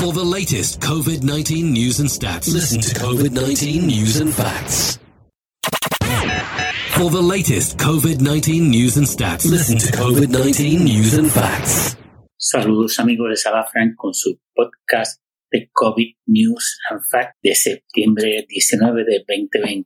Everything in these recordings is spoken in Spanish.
For the latest COVID 19 news and stats, listen to COVID 19 News and Facts. For the latest COVID 19 news and stats, listen to COVID 19 News and Facts. Saludos amigos, les habla Frank con su podcast de COVID News and Facts de septiembre 19 de 2020.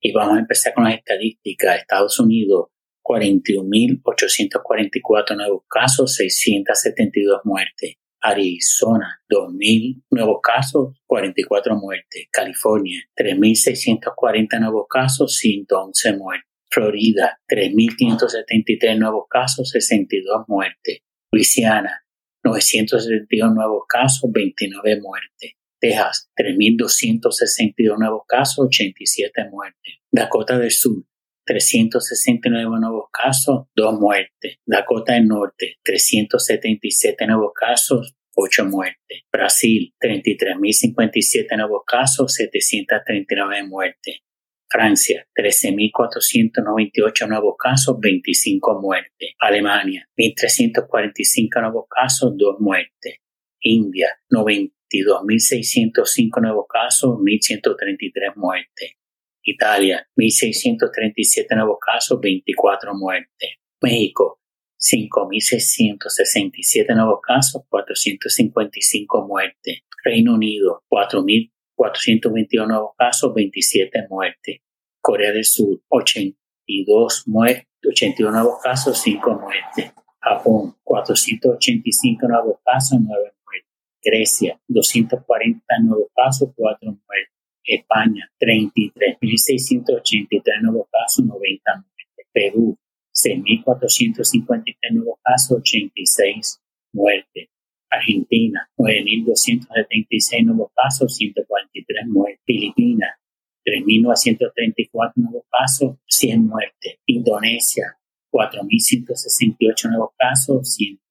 Y vamos a empezar con las estadísticas. Estados Unidos, 41.844 nuevos casos, 672 muertes. Arizona, 2.000 nuevos casos, 44 muertes. California, 3.640 nuevos casos, 111 muertes. Florida, 3.573 nuevos casos, 62 muertes. Luisiana, 972 nuevos casos, 29 muertes. Texas, 3.262 nuevos casos, 87 muertes. Dakota del Sur, 369 nuevos casos, 2 muertes. Dakota del Norte, 377 nuevos casos, 8 muertes. Brasil, 33.057 nuevos casos, 739 muertes. Francia, 13.498 nuevos casos, 25 muertes. Alemania, 1.345 nuevos casos, 2 muertes. India, 92.605 nuevos casos, 1.133 muertes. Italia, 1.637 nuevos casos, 24 muertes. México, 5.667 nuevos casos, 455 muertes. Reino Unido, 4.421 nuevos casos, 27 muertes. Corea del Sur, 82 muertes, 81 nuevos casos, 5 muertes. Japón, 485 nuevos casos, 9 muertes. Grecia, 240 nuevos casos, 4 muertes. España, 33.683 nuevos casos, 90 muertes. Perú, 6.453 nuevos casos, 86 muertes. Argentina, 9.276 nuevos casos, 143 muertes. Filipinas, 3.934 nuevos casos, 100 muertes. Indonesia, 4.168 nuevos casos, 112 muertes.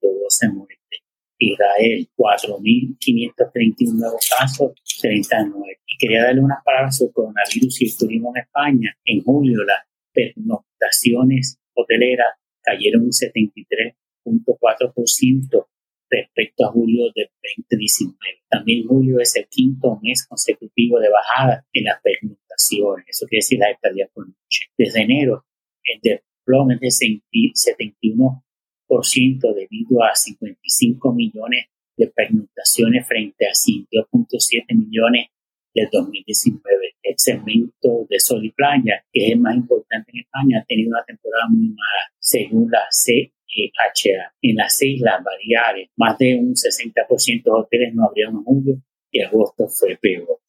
Israel, 4.531 nuevos casos, 39. Y quería darle unas palabras sobre coronavirus y el turismo en España. En julio, las pernoctaciones hoteleras cayeron un 73.4% respecto a julio de 2019. También julio es el quinto mes consecutivo de bajada en las pernoctaciones. Eso quiere decir la estadía por noche. Desde enero, el desplome es de 71 debido a 55 millones de pernoctaciones frente a 5.7 millones del 2019. El segmento de sol y playa, que es el más importante en España, ha tenido una temporada muy mala, según la CEHA. En las Islas Baleares, más de un 60% de hoteles no abrieron en julio y agosto fue peor.